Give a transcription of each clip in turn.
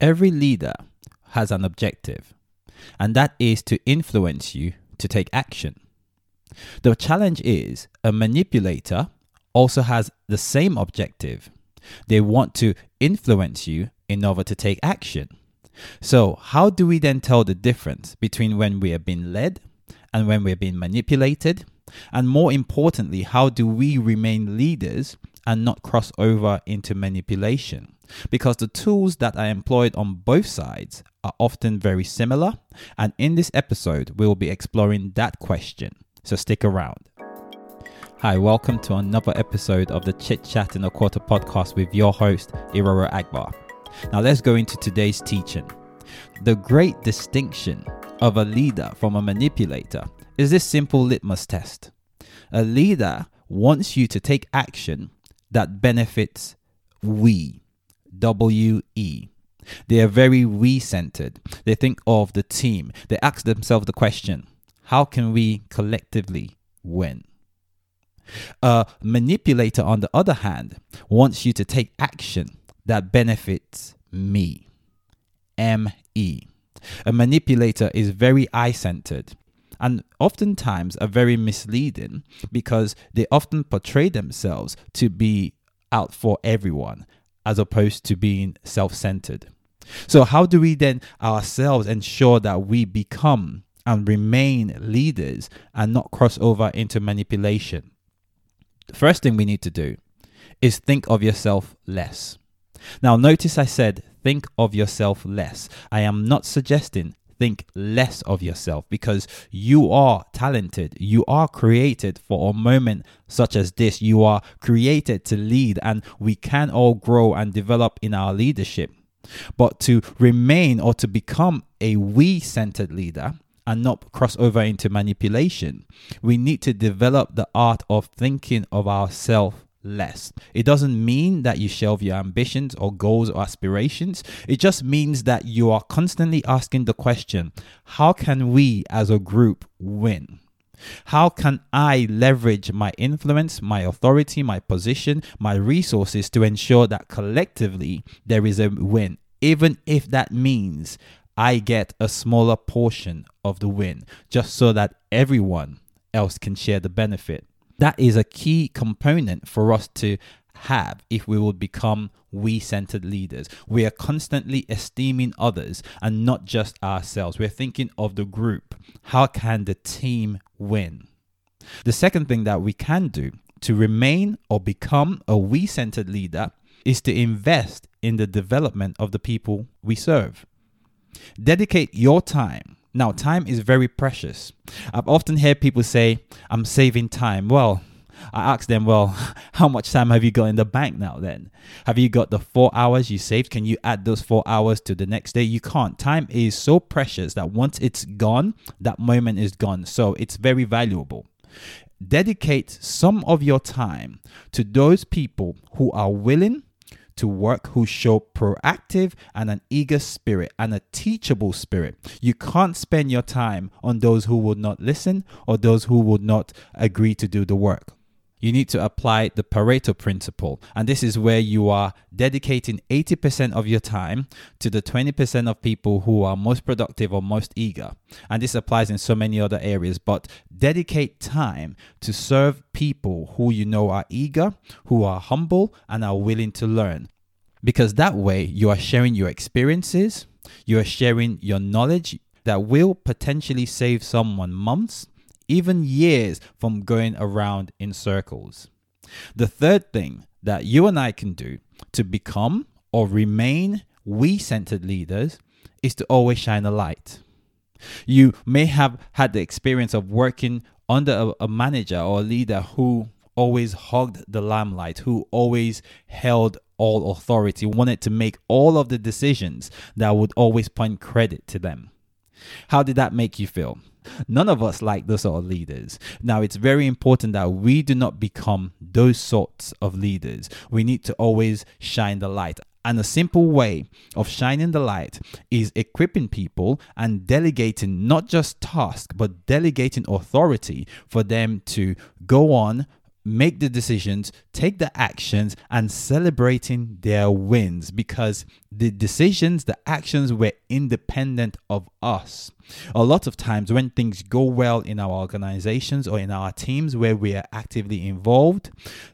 Every leader has an objective, and that is to influence you to take action. The challenge is a manipulator also has the same objective. They want to influence you in order to take action. So, how do we then tell the difference between when we are being led and when we're being manipulated? And more importantly, how do we remain leaders and not cross over into manipulation? Because the tools that are employed on both sides are often very similar. And in this episode, we will be exploring that question. So stick around. Hi, welcome to another episode of the Chit Chat in a Quarter podcast with your host, Irora Agbar. Now, let's go into today's teaching. The great distinction of a leader from a manipulator is this simple litmus test. A leader wants you to take action that benefits we, W E. They are very we centered. They think of the team. They ask themselves the question how can we collectively win? A manipulator, on the other hand, wants you to take action that benefits me. M E. A manipulator is very I centered and oftentimes are very misleading because they often portray themselves to be out for everyone as opposed to being self centered. So, how do we then ourselves ensure that we become and remain leaders and not cross over into manipulation? The first thing we need to do is think of yourself less. Now, notice I said think of yourself less. I am not suggesting think less of yourself because you are talented. You are created for a moment such as this. You are created to lead, and we can all grow and develop in our leadership. But to remain or to become a we centered leader, and not cross over into manipulation. We need to develop the art of thinking of ourselves less. It doesn't mean that you shelve your ambitions or goals or aspirations. It just means that you are constantly asking the question how can we as a group win? How can I leverage my influence, my authority, my position, my resources to ensure that collectively there is a win, even if that means I get a smaller portion of the win just so that everyone else can share the benefit. That is a key component for us to have if we will become we centered leaders. We are constantly esteeming others and not just ourselves. We're thinking of the group. How can the team win? The second thing that we can do to remain or become a we centered leader is to invest in the development of the people we serve. Dedicate your time. Now, time is very precious. I've often heard people say, I'm saving time. Well, I ask them, well, how much time have you got in the bank now then? Have you got the four hours you saved? Can you add those four hours to the next day? You can't. Time is so precious that once it's gone, that moment is gone. So it's very valuable. Dedicate some of your time to those people who are willing to work who show proactive and an eager spirit and a teachable spirit. You can't spend your time on those who would not listen or those who would not agree to do the work you need to apply the Pareto principle. And this is where you are dedicating 80% of your time to the 20% of people who are most productive or most eager. And this applies in so many other areas, but dedicate time to serve people who you know are eager, who are humble, and are willing to learn. Because that way you are sharing your experiences, you are sharing your knowledge that will potentially save someone months even years from going around in circles. The third thing that you and I can do to become or remain we centered leaders is to always shine a light. You may have had the experience of working under a, a, manager or a leader who always hogged the limelight, who always held all authority, wanted to make all of the decisions that would always point credit to them. How did that make you feel? None of us like those sort of leaders. Now, it's very important that we do not become those sorts of leaders. We need to always shine the light. And a simple way of shining the light is equipping people and delegating not just tasks, but delegating authority for them to go on make the decisions, take the actions, and celebrating their wins because the decisions, the actions were independent of us. A lot of times, when things go well in our organizations or in our teams where we are actively involved,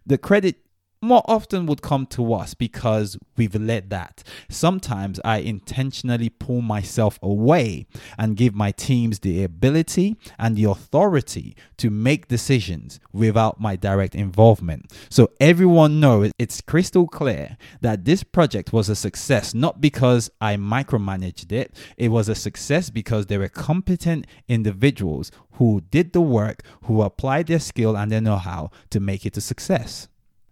the credit more often would come to us because we've led that. Sometimes I intentionally pull myself away and give my teams the ability and the authority to make decisions without my direct involvement. So everyone knows it's crystal clear that this project was a success not because I micromanaged it, it was a success because there were competent individuals who did the work, who applied their skill and their know how to make it a success.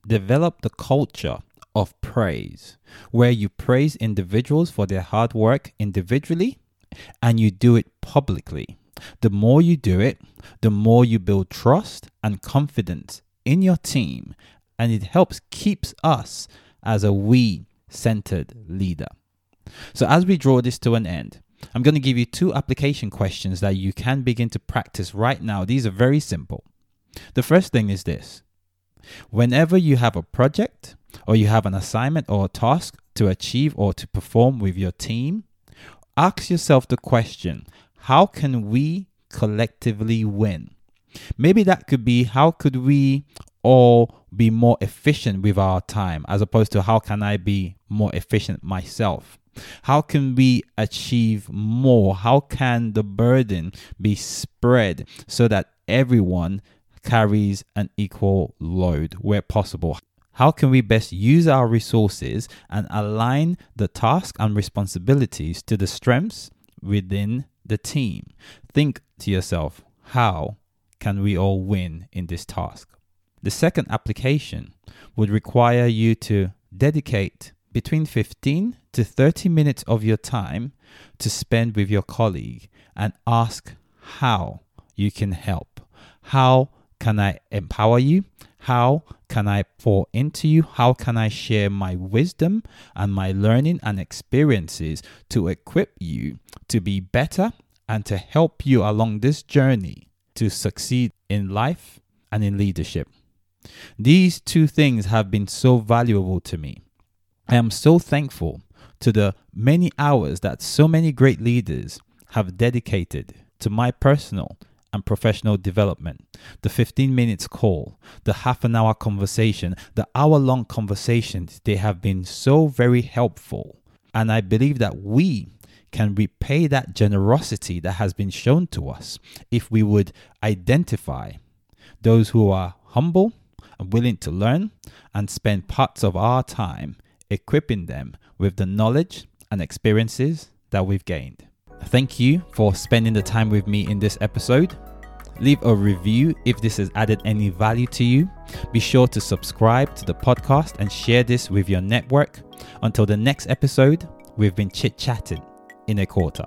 Develop the culture of praise, where you praise individuals for their hard work individually and you do it publicly. The more you do it, the more you build trust and confidence in your team, and it helps keeps us as a we centered leader. So, as we draw this to an end, I'm going to give you two application questions that you can begin to practice right now. These are very simple. The first thing is this Whenever you have a project or you have an assignment or a task to achieve or to perform with your team, ask yourself the question how can we collectively win? Maybe that could be how could we all be more efficient with our time as opposed to how can I be more efficient myself? How can we achieve more? How can the burden be spread so that everyone carries an equal load where possible. How can we best use our resources and align the task and responsibilities to the strengths within the team? Think to yourself, how can we all win in this task? The second application would require you to dedicate between 15 to 30 minutes of your time to spend with your colleague and ask how you can help. How can I empower you? How can I pour into you? How can I share my wisdom and my learning and experiences to equip you to be better and to help you along this journey to succeed in life and in leadership? These two things have been so valuable to me. I am so thankful to the many hours that so many great leaders have dedicated to my personal and professional development. The 15 minutes call, the half an hour conversation, the hour long conversations, they have been so very helpful. And I believe that we can repay that generosity that has been shown to us if we would identify those who are humble and willing to learn and spend parts of our time equipping them with the knowledge and experiences that we've gained. Thank you for spending the time with me in this episode. Leave a review if this has added any value to you. Be sure to subscribe to the podcast and share this with your network. Until the next episode, we've been chit chatting in a quarter.